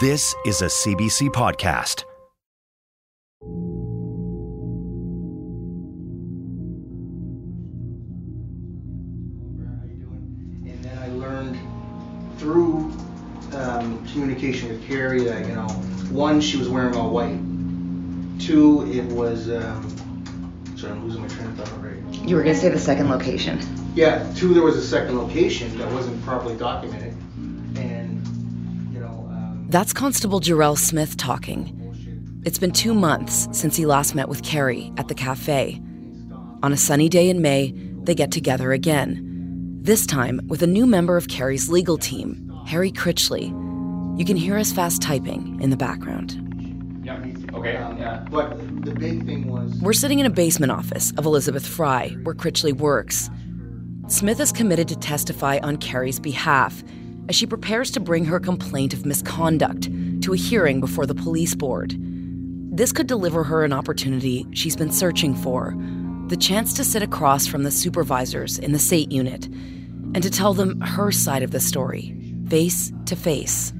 This is a CBC podcast. how you doing? And then I learned through um, communication with Carrie that, you know, one, she was wearing all white. Two, it was, um, sorry, I'm losing my train of thought already. You were gonna say the second location. Yeah, two, there was a second location that wasn't properly documented. That's Constable Jarrell Smith talking. It's been two months since he last met with Carrie at the cafe. On a sunny day in May, they get together again. This time with a new member of Carrie's legal team, Harry Critchley. You can hear us fast typing in the background. Um, But the big thing was. We're sitting in a basement office of Elizabeth Fry, where Critchley works. Smith is committed to testify on Carrie's behalf as she prepares to bring her complaint of misconduct to a hearing before the police board. This could deliver her an opportunity she's been searching for the chance to sit across from the supervisors in the SAIT unit and to tell them her side of the story, face to face.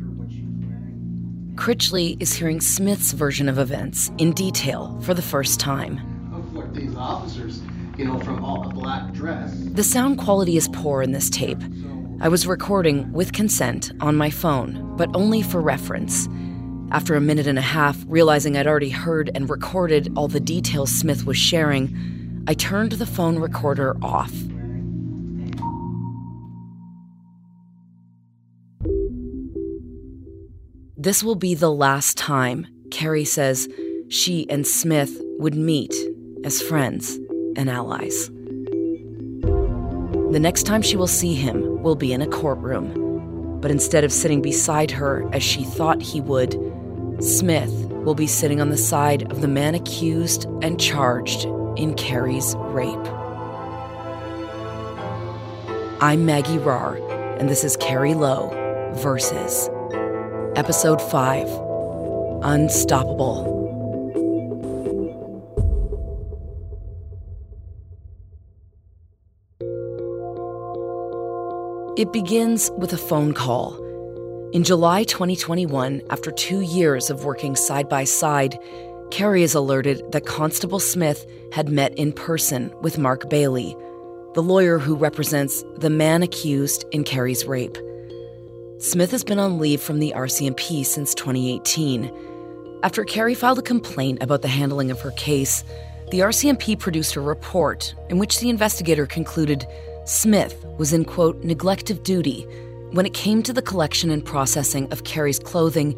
Critchley is hearing Smith's version of events in detail for the first time. these officers, you know, from all a black dress. The sound quality is poor in this tape. I was recording with consent on my phone, but only for reference. After a minute and a half, realizing I'd already heard and recorded all the details Smith was sharing, I turned the phone recorder off. This will be the last time, Carrie says, she and Smith would meet as friends and allies. The next time she will see him will be in a courtroom. But instead of sitting beside her as she thought he would, Smith will be sitting on the side of the man accused and charged in Carrie's rape. I'm Maggie Rahr, and this is Carrie Low versus Episode 5 Unstoppable. It begins with a phone call. In July 2021, after two years of working side by side, Carrie is alerted that Constable Smith had met in person with Mark Bailey, the lawyer who represents the man accused in Carrie's rape. Smith has been on leave from the RCMP since 2018. After Carrie filed a complaint about the handling of her case, the RCMP produced a report in which the investigator concluded Smith was in, quote, neglect of duty when it came to the collection and processing of Carrie's clothing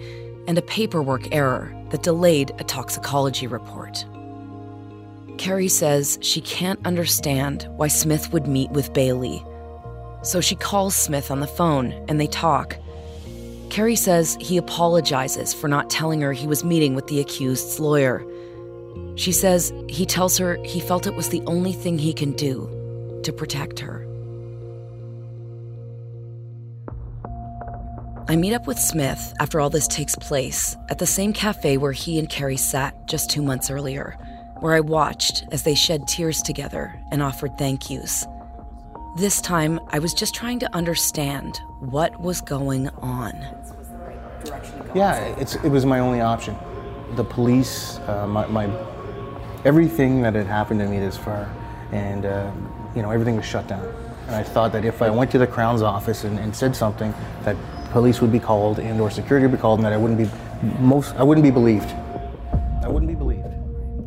and a paperwork error that delayed a toxicology report. Carrie says she can't understand why Smith would meet with Bailey. So she calls Smith on the phone and they talk. Carrie says he apologizes for not telling her he was meeting with the accused's lawyer. She says he tells her he felt it was the only thing he can do to protect her. I meet up with Smith after all this takes place at the same cafe where he and Carrie sat just two months earlier, where I watched as they shed tears together and offered thank yous. This time, I was just trying to understand what was going on. Yeah, it was my only option. The police, uh, my, my everything that had happened to me this far, and uh, you know everything was shut down. And I thought that if I went to the Crown's office and, and said something, that police would be called and or security would be called, and that I wouldn't be most I wouldn't be believed. I wouldn't be believed.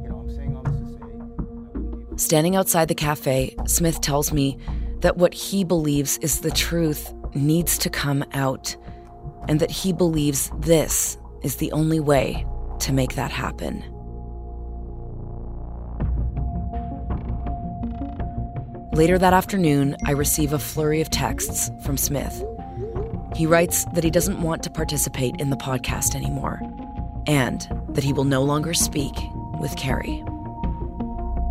You know, I'm saying all this to say. Standing outside the cafe, Smith tells me that what he believes is the truth needs to come out, and that he believes this is the only way to make that happen. Later that afternoon, I receive a flurry of texts from Smith. He writes that he doesn't want to participate in the podcast anymore and that he will no longer speak with Carrie.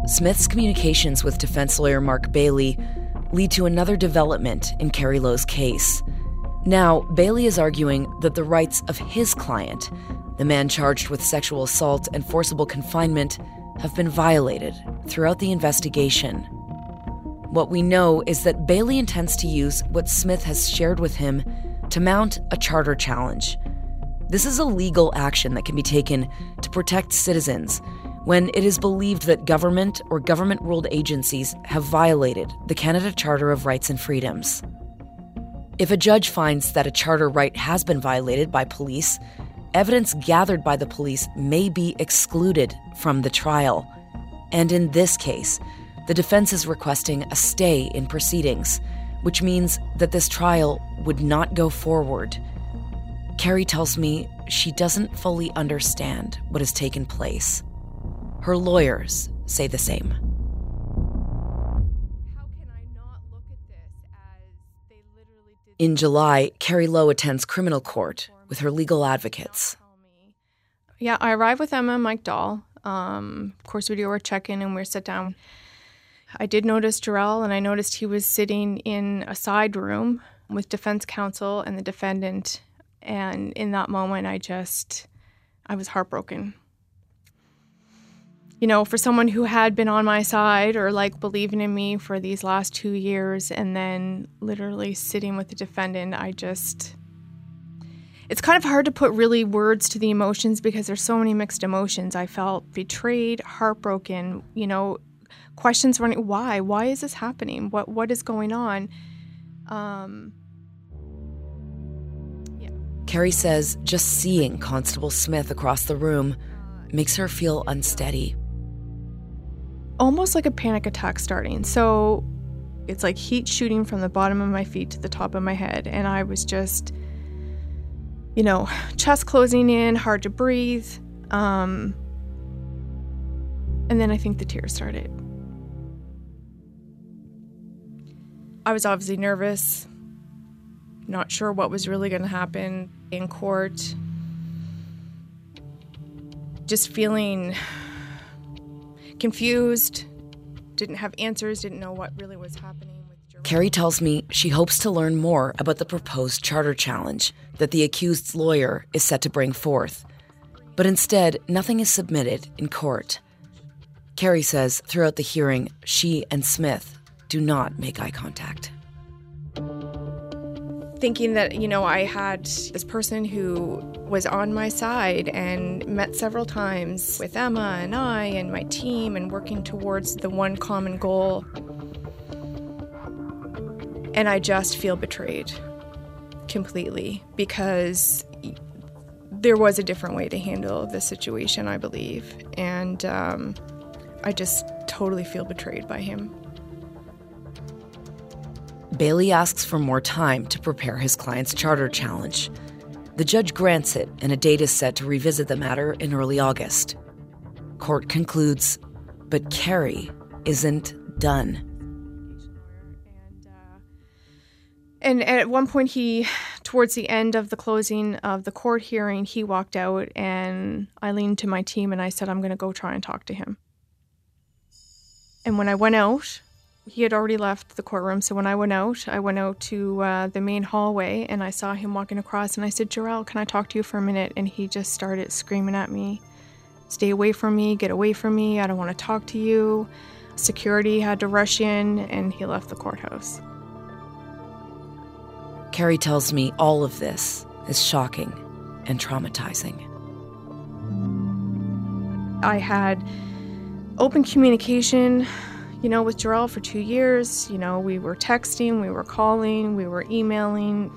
Smith's communications with defense lawyer Mark Bailey lead to another development in Carrie Low's case. Now, Bailey is arguing that the rights of his client, the man charged with sexual assault and forcible confinement, have been violated throughout the investigation. What we know is that Bailey intends to use what Smith has shared with him to mount a charter challenge. This is a legal action that can be taken to protect citizens when it is believed that government or government ruled agencies have violated the Canada Charter of Rights and Freedoms. If a judge finds that a charter right has been violated by police, evidence gathered by the police may be excluded from the trial. And in this case, the defense is requesting a stay in proceedings which means that this trial would not go forward. Carrie tells me she doesn't fully understand what has taken place. Her lawyers say the same. In July, Carrie Low attends criminal court with her legal advocates. Yeah, I arrived with Emma and Mike Dahl. Um, of course, we do our check in and we're sit down. I did notice Jarrell, and I noticed he was sitting in a side room with defense counsel and the defendant. And in that moment, I just, I was heartbroken. You know, for someone who had been on my side or like believing in me for these last two years and then literally sitting with the defendant, I just, it's kind of hard to put really words to the emotions because there's so many mixed emotions. I felt betrayed, heartbroken, you know, questions running why why is this happening what what is going on um yeah. Carrie says just seeing Constable Smith across the room makes her feel unsteady. Almost like a panic attack starting. So it's like heat shooting from the bottom of my feet to the top of my head. And I was just, you know, chest closing in, hard to breathe. Um, and then I think the tears started. I was obviously nervous, not sure what was really going to happen in court. Just feeling confused, didn't have answers, didn't know what really was happening. Carrie tells me she hopes to learn more about the proposed charter challenge that the accused's lawyer is set to bring forth. But instead, nothing is submitted in court. Carrie says throughout the hearing, she and Smith do not make eye contact. Thinking that, you know, I had this person who was on my side and met several times with Emma and I and my team and working towards the one common goal. And I just feel betrayed completely because there was a different way to handle the situation, I believe. And um, I just totally feel betrayed by him. Bailey asks for more time to prepare his client's charter challenge. The judge grants it, and a date is set to revisit the matter in early August. Court concludes, but Carrie isn't done. And at one point, he, towards the end of the closing of the court hearing, he walked out, and I leaned to my team and I said, I'm going to go try and talk to him. And when I went out, he had already left the courtroom. So when I went out, I went out to uh, the main hallway and I saw him walking across. And I said, Jarrell, can I talk to you for a minute? And he just started screaming at me, Stay away from me, get away from me, I don't want to talk to you. Security had to rush in and he left the courthouse. Carrie tells me all of this is shocking and traumatizing. I had open communication you know, with Jarrell for two years. You know, we were texting, we were calling, we were emailing.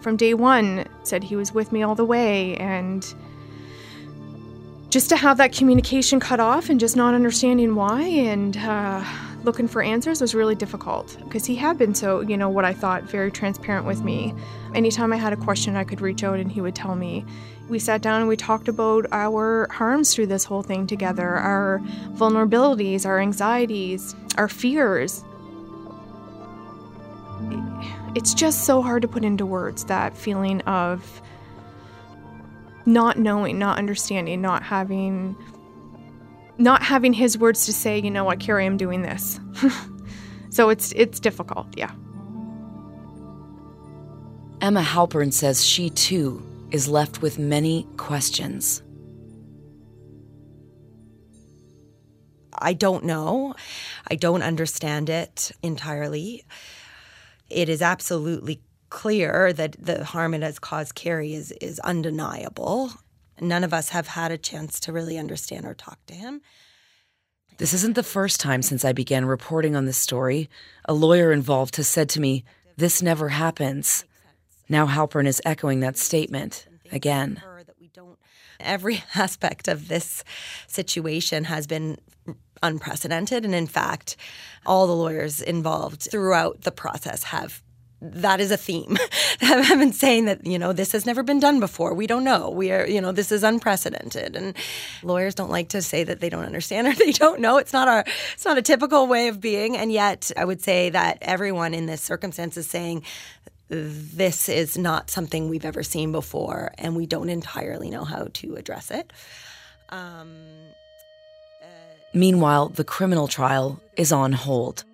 From day one, said he was with me all the way, and just to have that communication cut off and just not understanding why and uh, looking for answers was really difficult because he had been so, you know, what I thought very transparent with me. Anytime I had a question, I could reach out and he would tell me. We sat down and we talked about our harms through this whole thing together, our vulnerabilities, our anxieties, our fears. it's just so hard to put into words that feeling of not knowing, not understanding, not having not having his words to say, you know what, Carrie, I'm doing this. so it's it's difficult, yeah. Emma Halpern says she too is left with many questions. I don't know. I don't understand it entirely. It is absolutely clear that the harm it has caused Carrie is, is undeniable. None of us have had a chance to really understand or talk to him. This isn't the first time since I began reporting on this story. A lawyer involved has said to me, This never happens. Now Halpern is echoing that statement again. Every aspect of this situation has been unprecedented. And in fact, all the lawyers involved throughout the process have that is a theme. I've been saying that, you know, this has never been done before. We don't know. We are, you know, this is unprecedented. And lawyers don't like to say that they don't understand or they don't know. It's not our it's not a typical way of being. And yet I would say that everyone in this circumstance is saying this is not something we've ever seen before and we don't entirely know how to address it. Um, uh, Meanwhile, the criminal trial is on hold.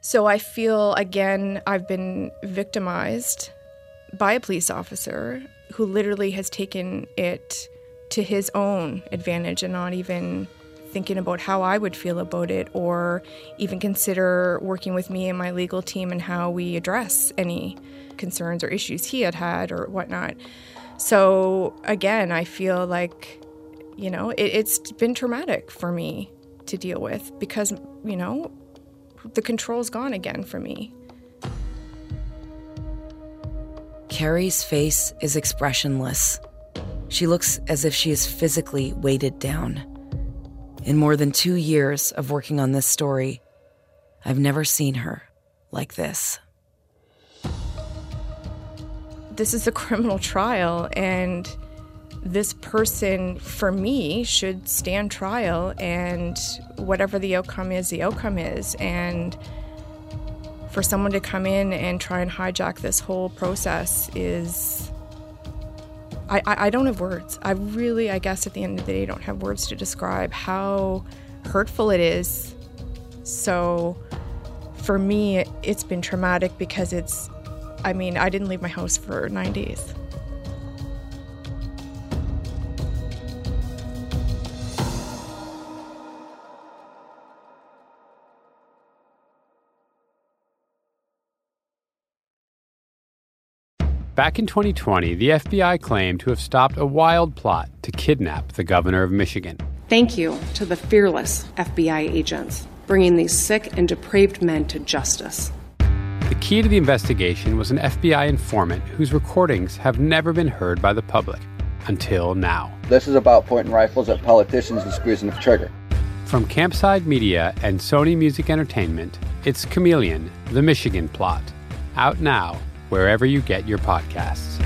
So I feel again I've been victimized by a police officer who literally has taken it to his own advantage and not even thinking about how I would feel about it or even consider working with me and my legal team and how we address any concerns or issues he had had or whatnot. So again, I feel like, you know, it, it's been traumatic for me to deal with because, you know, the control's gone again for me. Carrie's face is expressionless. She looks as if she is physically weighted down. In more than two years of working on this story, I've never seen her like this. This is a criminal trial, and this person, for me, should stand trial, and whatever the outcome is, the outcome is. And for someone to come in and try and hijack this whole process is. I, I, I don't have words. I really, I guess, at the end of the day, don't have words to describe how hurtful it is. So, for me, it's been traumatic because it's, I mean, I didn't leave my house for nine days. Back in 2020, the FBI claimed to have stopped a wild plot to kidnap the governor of Michigan. Thank you to the fearless FBI agents bringing these sick and depraved men to justice. The key to the investigation was an FBI informant whose recordings have never been heard by the public until now. This is about pointing rifles at politicians and squeezing the trigger. From Campside Media and Sony Music Entertainment, it's Chameleon, the Michigan Plot. Out now wherever you get your podcasts.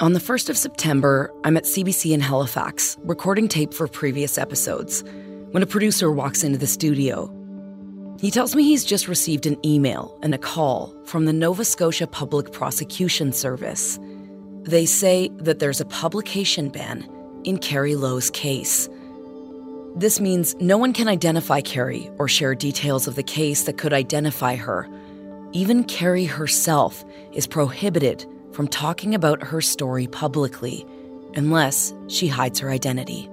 On the 1st of September, I'm at CBC in Halifax, recording tape for previous episodes, when a producer walks into the studio. He tells me he's just received an email and a call from the Nova Scotia Public Prosecution Service. They say that there's a publication ban in Carrie Low's case this means no one can identify Carrie or share details of the case that could identify her. Even Carrie herself is prohibited from talking about her story publicly unless she hides her identity.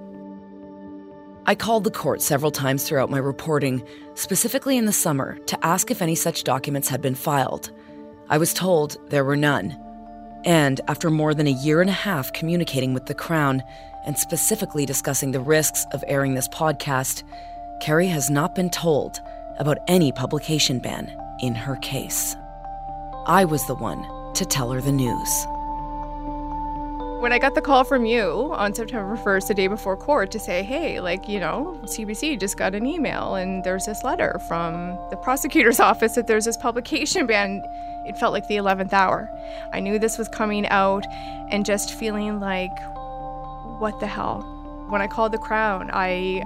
I called the court several times throughout my reporting, specifically in the summer, to ask if any such documents had been filed. I was told there were none. And after more than a year and a half communicating with the Crown, and specifically discussing the risks of airing this podcast, Carrie has not been told about any publication ban in her case. I was the one to tell her the news. When I got the call from you on September 1st, the day before court, to say, hey, like, you know, CBC just got an email and there's this letter from the prosecutor's office that there's this publication ban, it felt like the 11th hour. I knew this was coming out and just feeling like, what the hell? When I called the Crown, I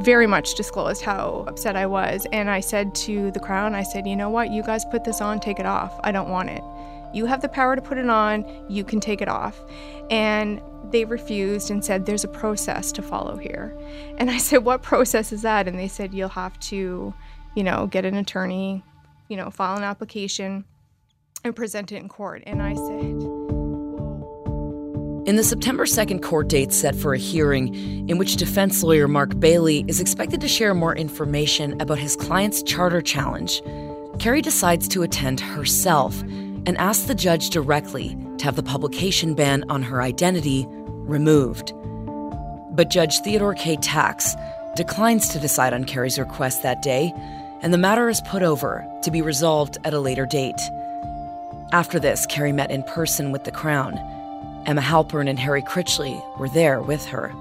very much disclosed how upset I was. And I said to the Crown, I said, you know what, you guys put this on, take it off. I don't want it. You have the power to put it on, you can take it off. And they refused and said, there's a process to follow here. And I said, what process is that? And they said, you'll have to, you know, get an attorney, you know, file an application and present it in court. And I said, in the September 2nd court date set for a hearing, in which defense lawyer Mark Bailey is expected to share more information about his client's charter challenge, Carrie decides to attend herself and asks the judge directly to have the publication ban on her identity removed. But Judge Theodore K. Tax declines to decide on Carrie's request that day, and the matter is put over to be resolved at a later date. After this, Carrie met in person with the Crown Emma Halpern and Harry Critchley were there with her.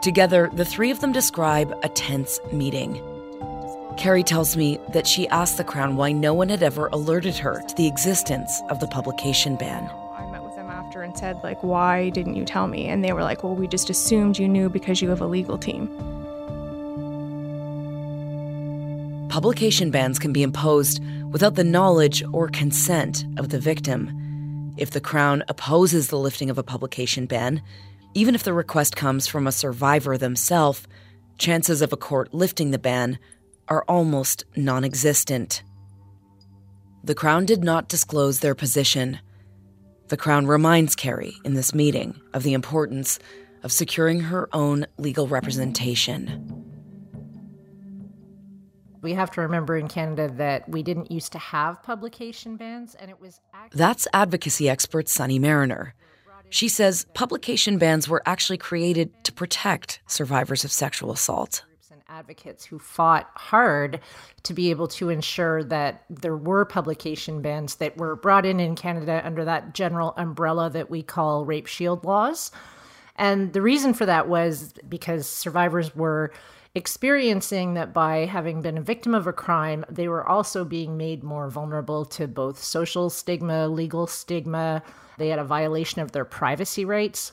Together, the three of them describe a tense meeting. Carrie tells me that she asked the Crown why no one had ever alerted her to the existence of the publication ban. I met with them after and said, like, why didn't you tell me? And they were like, well, we just assumed you knew because you have a legal team. Publication bans can be imposed without the knowledge or consent of the victim. If the Crown opposes the lifting of a publication ban, even if the request comes from a survivor themselves, chances of a court lifting the ban are almost non existent. The Crown did not disclose their position. The Crown reminds Carrie in this meeting of the importance of securing her own legal representation. We have to remember in Canada that we didn't used to have publication bans, and it was. That's advocacy expert Sunny Marriner. She says publication bans were actually created to protect survivors of sexual assault. And advocates who fought hard to be able to ensure that there were publication bans that were brought in in Canada under that general umbrella that we call rape shield laws. And the reason for that was because survivors were experiencing that by having been a victim of a crime, they were also being made more vulnerable to both social stigma, legal stigma. They had a violation of their privacy rights.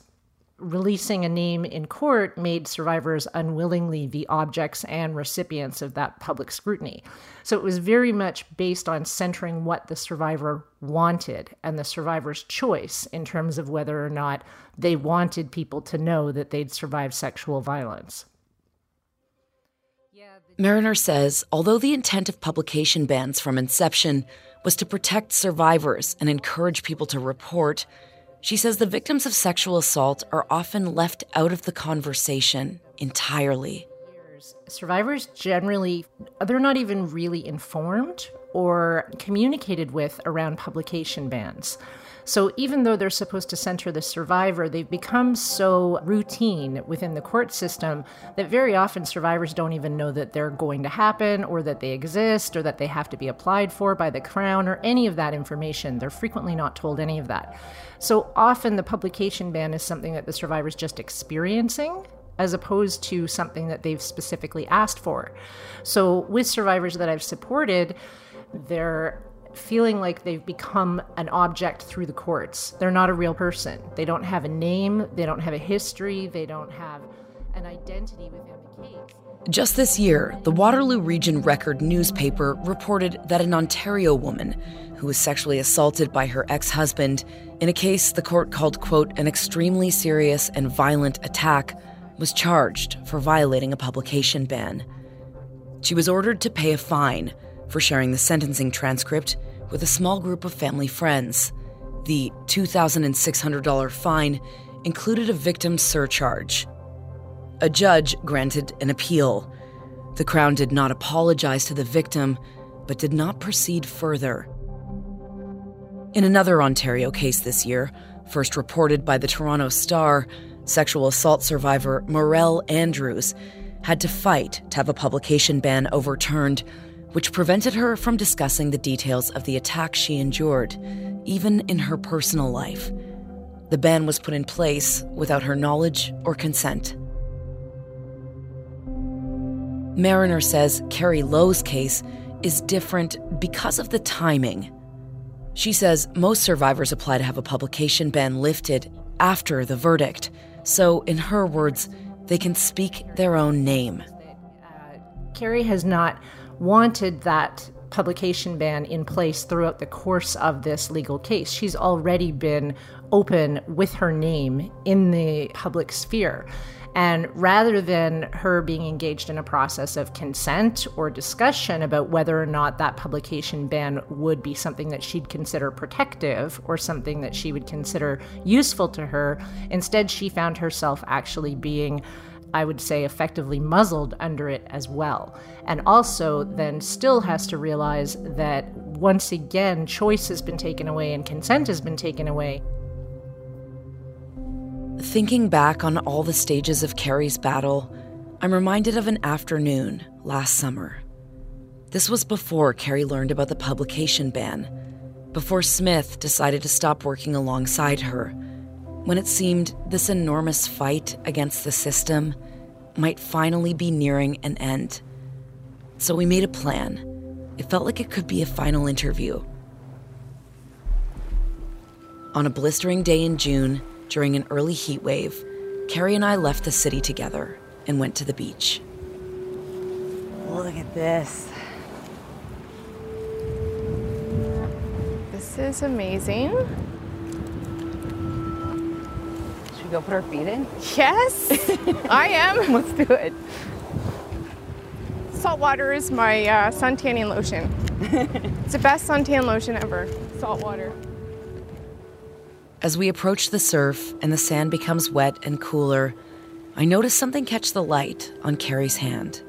Releasing a name in court made survivors unwillingly the objects and recipients of that public scrutiny. So it was very much based on centering what the survivor wanted and the survivor's choice in terms of whether or not they wanted people to know that they'd survived sexual violence. Marriner says although the intent of publication bans from inception was to protect survivors and encourage people to report, she says the victims of sexual assault are often left out of the conversation entirely. Survivors generally, they're not even really informed or communicated with around publication bans. So even though they're supposed to center the survivor, they've become so routine within the court system that very often survivors don't even know that they're going to happen or that they exist or that they have to be applied for by the Crown or any of that information. They're frequently not told any of that. So often the publication ban is something that the survivor's just experiencing as opposed to something that they've specifically asked for. So with survivors that I've supported, they're feeling like they've become an object through the courts. They're not a real person. They don't have a name, they don't have a history, they don't have an identity within the case. Just this year, the Waterloo Region Record newspaper reported that an Ontario woman who was sexually assaulted by her ex husband in a case the court called, quote, an extremely serious and violent attack was charged for violating a publication ban. She was ordered to pay a fine for sharing the sentencing transcript with a small group of family friends. The $2,600 fine included a victim surcharge. A judge granted an appeal. The Crown did not apologize to the victim, but did not proceed further. In another Ontario case this year, first reported by the Toronto Star, sexual assault survivor Morrell Andrews had to fight to have a publication ban overturned which prevented her from discussing the details of the attack she endured, even in her personal life. The ban was put in place without her knowledge or consent. Marriner says Carrie Low's case is different because of the timing. She says most survivors apply to have a publication ban lifted after the verdict, so, in her words, they can speak their own name. Carrie has not wanted that publication ban in place throughout the course of this legal case. She's already been open with her name in the public sphere. And rather than her being engaged in a process of consent or discussion about whether or not that publication ban would be something that she'd consider protective or something that she would consider useful to her, instead she found herself actually being I would say, effectively muzzled under it as well. And also, then still has to realize that once again, choice has been taken away and consent has been taken away. Thinking back on all the stages of Carrie's battle, I'm reminded of an afternoon last summer. This was before Carrie learned about the publication ban, before Smith decided to stop working alongside her, when it seemed this enormous fight against the system might finally be nearing an end. So we made a plan. It felt like it could be a final interview. On a blistering day in June, during an early heat wave, Carrie and I left the city together and went to the beach. Look at this. This is amazing. Should we go put our feet in? Yes, I am. Let's do it. Salt water is my uh, sun tanning lotion. it's the best suntan lotion ever. Salt water. As we approach the surf and the sand becomes wet and cooler, I notice something catch the light on Carrie's hand.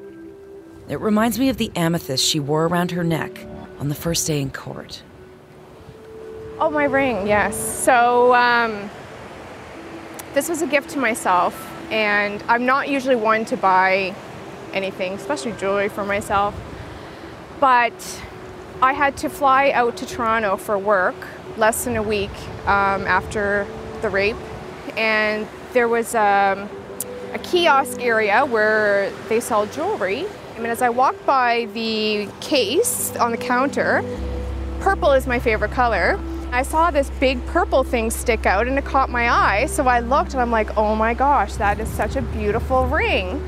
It reminds me of the amethyst she wore around her neck on the first day in court. Oh, my ring, yes. So, um, this was a gift to myself, and I'm not usually one to buy anything, especially jewelry for myself. But I had to fly out to Toronto for work less than a week um, after the rape, and there was um, a kiosk area where they sell jewelry. I mean, as I walked by the case on the counter, purple is my favorite color. I saw this big purple thing stick out and it caught my eye. So I looked and I'm like, oh my gosh, that is such a beautiful ring.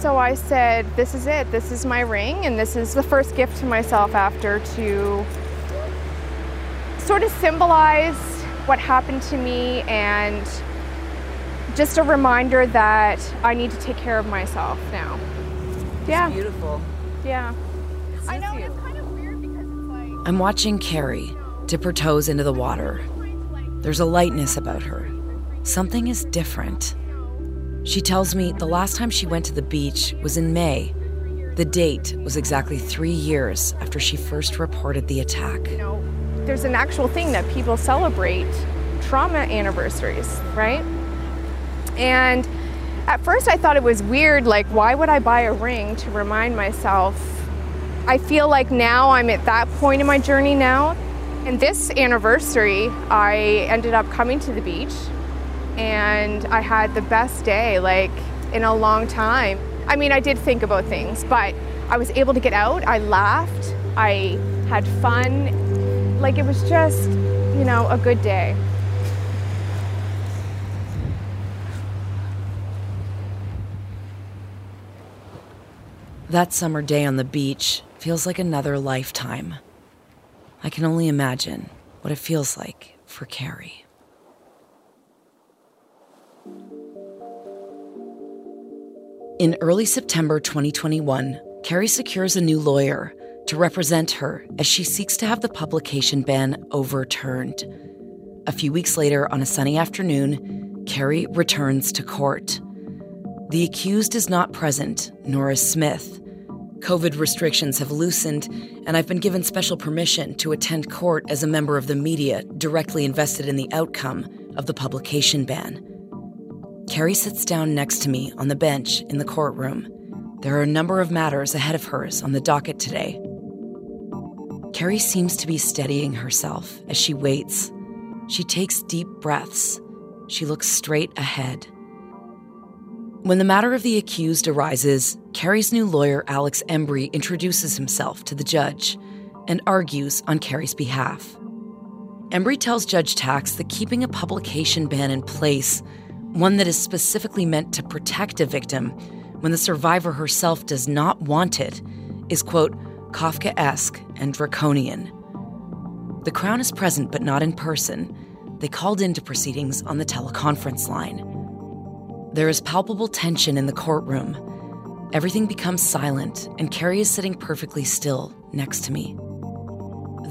So I said, this is it. This is my ring, and this is the first gift to myself after to sort of symbolize what happened to me and just a reminder that I need to take care of myself now. It's yeah. beautiful. Yeah. I know it's kind of weird because it's like I'm watching Carrie dip her toes into the water. There's a lightness about her. Something is different. She tells me the last time she went to the beach was in May. The date was exactly three years after she first reported the attack. you know, there's an actual thing that people celebrate trauma anniversaries, right? And at first I thought it was weird, like, why would I buy a ring to remind myself? I feel like now I'm at that point in my journey now. And this anniversary, I ended up coming to the beach and I had the best day, like, in a long time. I mean, I did think about things, but I was able to get out. I laughed. I had fun. Like, it was just, you know, a good day. That summer day on the beach feels like another lifetime. I can only imagine what it feels like for Carrie. In early September 2021, Carrie secures a new lawyer to represent her as she seeks to have the publication ban overturned. A few weeks later, on a sunny afternoon, Carrie returns to court. The accused is not present, nor is Smith. COVID restrictions have loosened, and I've been given special permission to attend court as a member of the media directly invested in the outcome of the publication ban. Carrie sits down next to me on the bench in the courtroom. There are a number of matters ahead of hers on the docket today. Carrie seems to be steadying herself as she waits. She takes deep breaths. She looks straight ahead. When the matter of the accused arises, Carrie's new lawyer, Alex Embry, introduces himself to the judge and argues on Carrie's behalf. Embry tells Judge Tax that keeping a publication ban in place, one that is specifically meant to protect a victim, when the survivor herself does not want it is, quote, Kafkaesque and draconian. The Crown is present but not in person. They called into proceedings on the teleconference line. There is palpable tension in the courtroom. Everything becomes silent, and Carrie is sitting perfectly still next to me.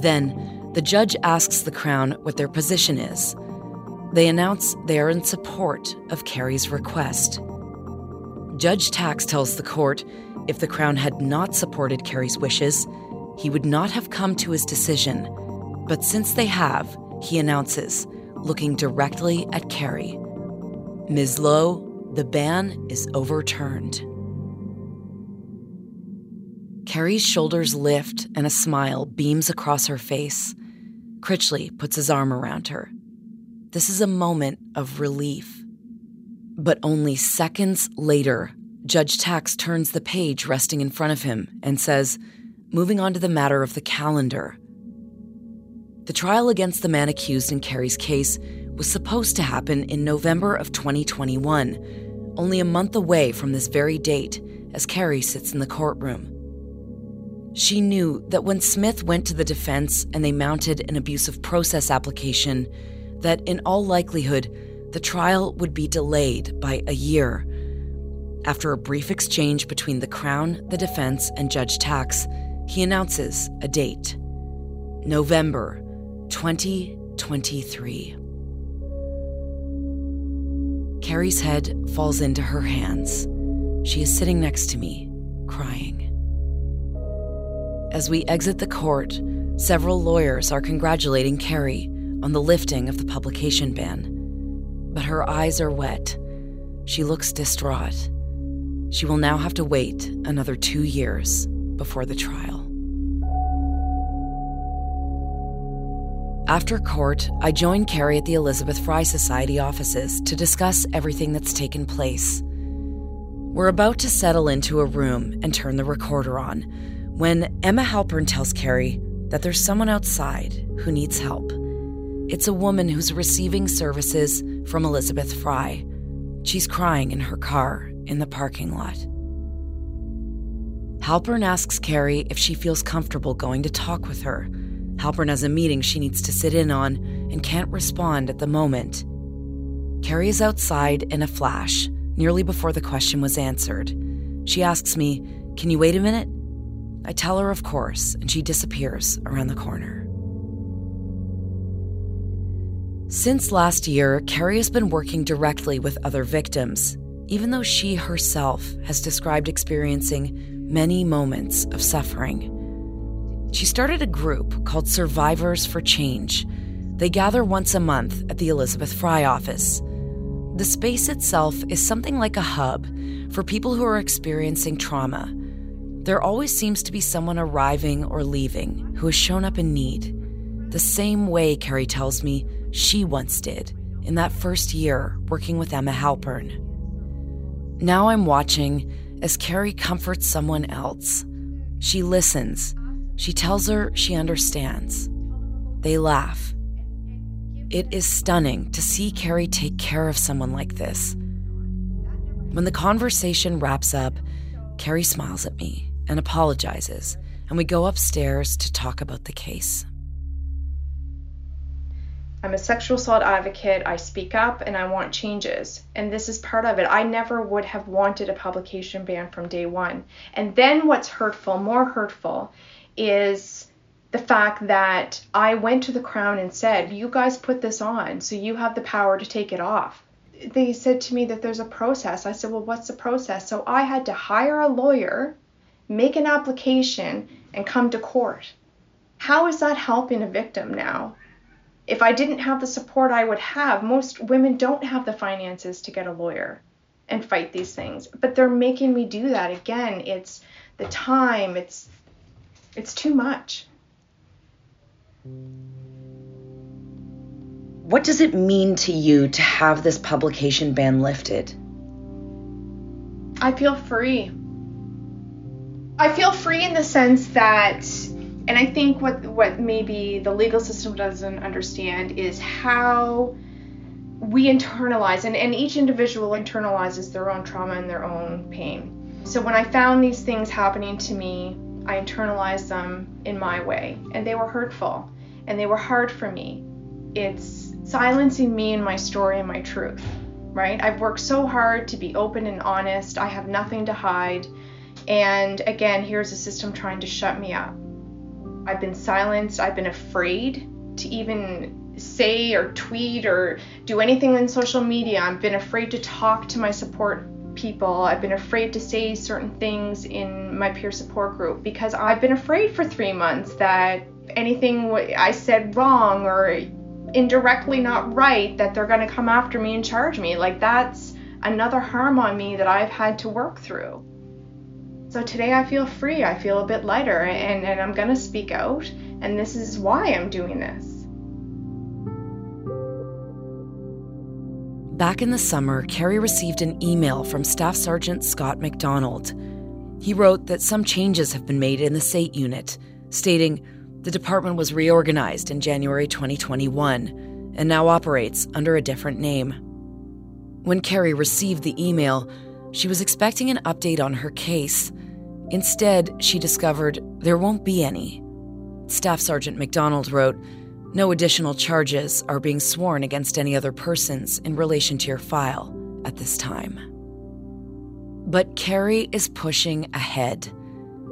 Then, the judge asks the Crown what their position is. They announce they are in support of Carrie's request. Judge Tax tells the court if the Crown had not supported Carrie's wishes, he would not have come to his decision. But since they have, he announces, looking directly at Carrie Ms. Low, the ban is overturned. Carrie's shoulders lift and a smile beams across her face. Critchley puts his arm around her. This is a moment of relief. But only seconds later, Judge Tax turns the page resting in front of him and says, moving on to the matter of the calendar. The trial against the man accused in Carrie's case was supposed to happen in November of 2021, only a month away from this very date, as Carrie sits in the courtroom. She knew that when Smith went to the defense and they mounted an abusive process application, that in all likelihood, the trial would be delayed by a year. After a brief exchange between the Crown, the defense, and Judge Tax, he announces a date November 2023. Carrie's head falls into her hands. She is sitting next to me, crying. As we exit the court, several lawyers are congratulating Carrie on the lifting of the publication ban. But her eyes are wet. She looks distraught. She will now have to wait another two years before the trial. After court, I join Carrie at the Elizabeth Fry Society offices to discuss everything that's taken place. We're about to settle into a room and turn the recorder on when Emma Halpern tells Carrie that there's someone outside who needs help. It's a woman who's receiving services from Elizabeth Fry. She's crying in her car in the parking lot. Halpern asks Carrie if she feels comfortable going to talk with her. Halpern has a meeting she needs to sit in on and can't respond at the moment. Carrie is outside in a flash, nearly before the question was answered. She asks me, Can you wait a minute? I tell her, of course, and she disappears around the corner. Since last year, Carrie has been working directly with other victims, even though she herself has described experiencing many moments of suffering. She started a group called Survivors for Change. They gather once a month at the Elizabeth Fry office. The space itself is something like a hub for people who are experiencing trauma there always seems to be someone arriving or leaving who has shown up in need, the same way Carrie tells me she once did in that first year working with Emma Halpern. Now I'm watching as Carrie comforts someone else. She listens. She tells her she understands. They laugh. It is stunning to see Carrie take care of someone like this. When the conversation wraps up, Carrie smiles at me and apologizes, and we go upstairs to talk about the case. I'm a sexual assault advocate. I speak up and I want changes. And this is part of it. I never would have wanted a publication ban from day one. And then what's hurtful, more hurtful, is the fact that I went to the Crown and said, You guys put this on, so you have the power to take it off. They said to me that there's a process. I said, Well, what's the process? So I had to hire a lawyer make an application, and come to court. How is that helping a victim now? If I didn't have the support I would have, most women don't have the finances to get a lawyer and fight these things. But they're making me do that again. It's the time, it's it's too much. What does it mean to you to have this publication ban lifted? I feel free. I feel free in the sense that, and I think what what maybe the legal system doesn't understand is how we internalize, and, and each individual internalizes their own trauma and their own pain. So when I found these things happening to me, I internalized them in my way, and they were hurtful and they were hard for me. It's silencing me and my story and my truth, right? I've worked so hard to be open and honest, I have nothing to hide. And again, here's a system trying to shut me up. I've been silenced, I've been afraid to even say or tweet or do anything on social media. I've been afraid to talk to my support people. I've been afraid to say certain things in my peer support group because I've been afraid for three months that anything I said wrong or indirectly not right, that they're going to come after me and charge me. Like, that's another harm on me that I've had to work through. So today I feel free, I feel a bit lighter, and, and I'm going to speak out, and this is why I'm doing this. Back in the summer, Carrie received an email from Staff Sergeant Scott McDonald. He wrote that some changes have been made in the SAIT unit, stating the department was reorganized in January 2021 and now operates under a different name. When Carrie received the email, she was expecting an update on her case. Instead, she discovered there won't be any. Staff Sergeant McDonald wrote, no additional charges are being sworn against any other persons in relation to your file at this time. But Carrie is pushing ahead.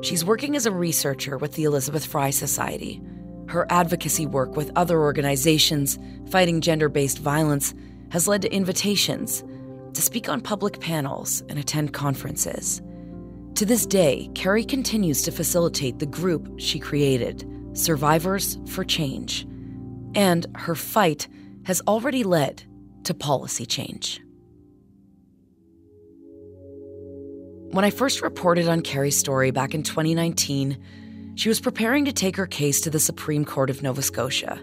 She's working as a researcher with the Elizabeth Fry Society. Her advocacy work with other organizations fighting gender based violence has led to invitations to speak on public panels and attend conferences. To this day, Carrie continues to facilitate the group she created, Survivors for Change and her fight has already led to policy change. When I first reported on Carrie's story back in 2019, she was preparing to take her case to the Supreme Court of Nova Scotia.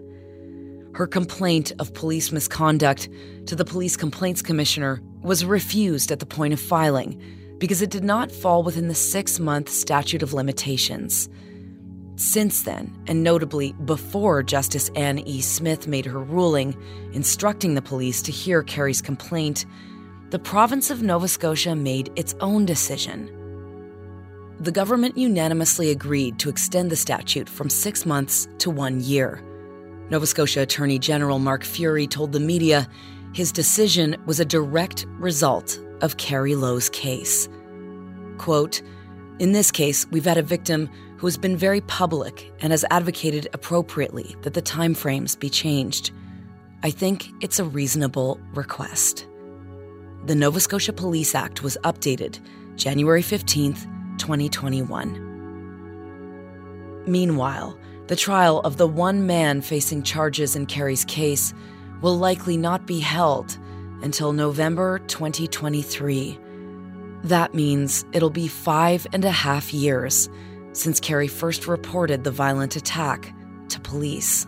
Her complaint of police misconduct to the Police Complaints Commissioner was refused at the point of filing because it did not fall within the six month statute of limitations. Since then, and notably before Justice Anne E. Smith made her ruling instructing the police to hear Carrie's complaint, the province of Nova Scotia made its own decision. The government unanimously agreed to extend the statute from six months to one year. Nova Scotia Attorney General Mark Furey told the media his decision was a direct result of Carrie Low's case. Quote, in this case, we've had a victim who has been very public and has advocated appropriately that the timeframes be changed. I think it's a reasonable request. The Nova Scotia Police Act was updated January 15th, 2021. Meanwhile, the trial of the one man facing charges in Carrie's case will likely not be held until November 2023. That means it'll be five and a half years since Carrie first reported the violent attack to police.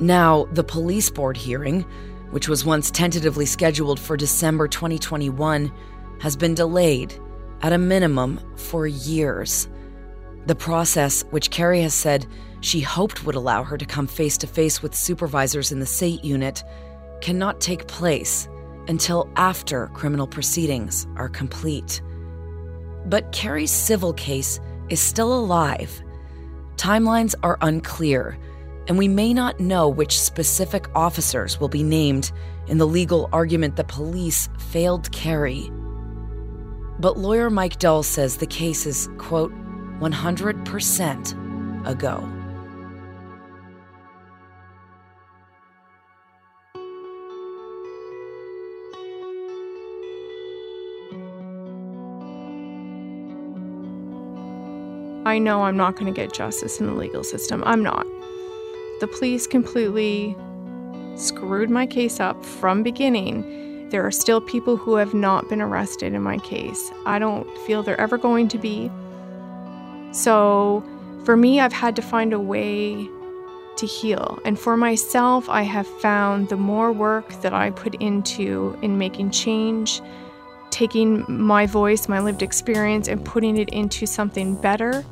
Now, the police board hearing, which was once tentatively scheduled for December 2021, has been delayed, at a minimum, for years. The process, which Carrie has said she hoped would allow her to come face to face with supervisors in the SAIT unit, cannot take place until after criminal proceedings are complete. But Carrie's civil case is still alive. Timelines are unclear, and we may not know which specific officers will be named in the legal argument that police failed Carrie. But lawyer Mike Dull says the case is, quote, 100% a I know I'm not going to get justice in the legal system. I'm not. The police completely screwed my case up from beginning. There are still people who have not been arrested in my case. I don't feel they're ever going to be. So, for me, I've had to find a way to heal. And for myself, I have found the more work that I put into in making change, taking my voice, my lived experience, and putting it into something better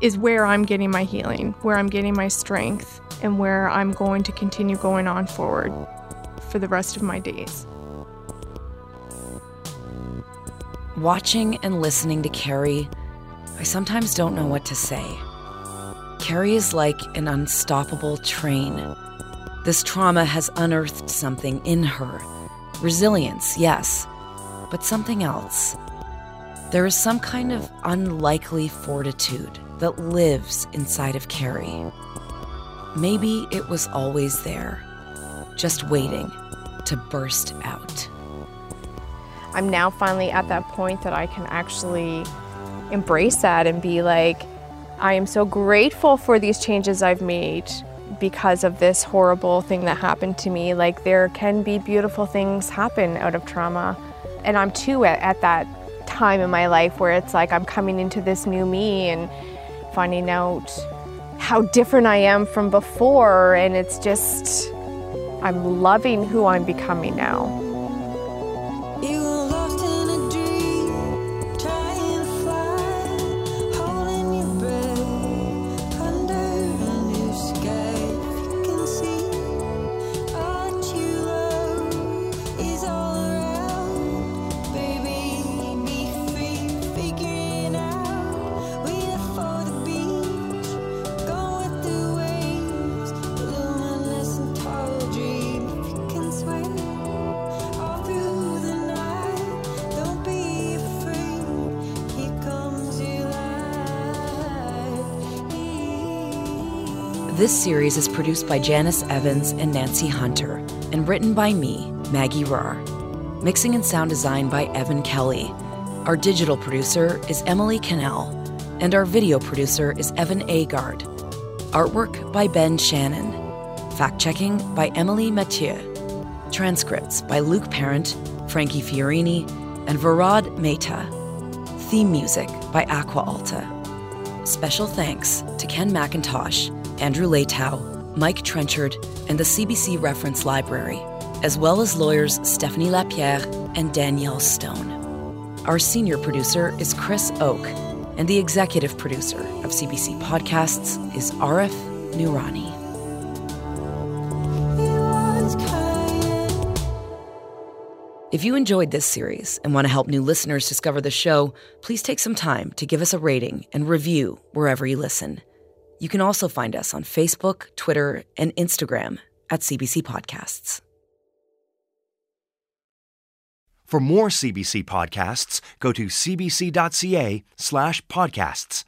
is where I'm getting my healing, where I'm getting my strength, and where I'm going to continue going on forward for the rest of my days. Watching and listening to Carrie, I sometimes don't know what to say. Carrie is like an unstoppable train. This trauma has unearthed something in her. Resilience, yes, but something else. There is some kind of unlikely fortitude that lives inside of Carrie. Maybe it was always there, just waiting to burst out. I'm now finally at that point that I can actually embrace that and be like, I am so grateful for these changes I've made because of this horrible thing that happened to me. Like, there can be beautiful things happen out of trauma. And I'm too at, at that time in my life where it's like I'm coming into this new me and finding out how different I am from before. And it's just, I'm loving who I'm becoming now. Series is produced by Janice Evans and Nancy Hunter and written by me, Maggie Rahr. Mixing and sound design by Evan Kelly. Our digital producer is Emily Cannell, and our video producer is Evan Agard. Artwork by Ben Shannon. Fact checking by Emily Mathieu. Transcripts by Luke Parent, Frankie Fiorini, and Varad Mehta. Theme music by Aqua Alta. Special thanks to Ken McIntosh Andrew Leitow, Mike Trenchard, and the CBC Reference Library, as well as lawyers Stephanie Lapierre and Danielle Stone. Our senior producer is Chris Oke, and the executive producer of CBC Podcasts is Arif Noorani. If you enjoyed this series and want to help new listeners discover the show, please take some time to give us a rating and review wherever you listen. You can also find us on Facebook, Twitter, and Instagram at CBC Podcasts. For more CBC podcasts, go to cbc.ca slash podcasts.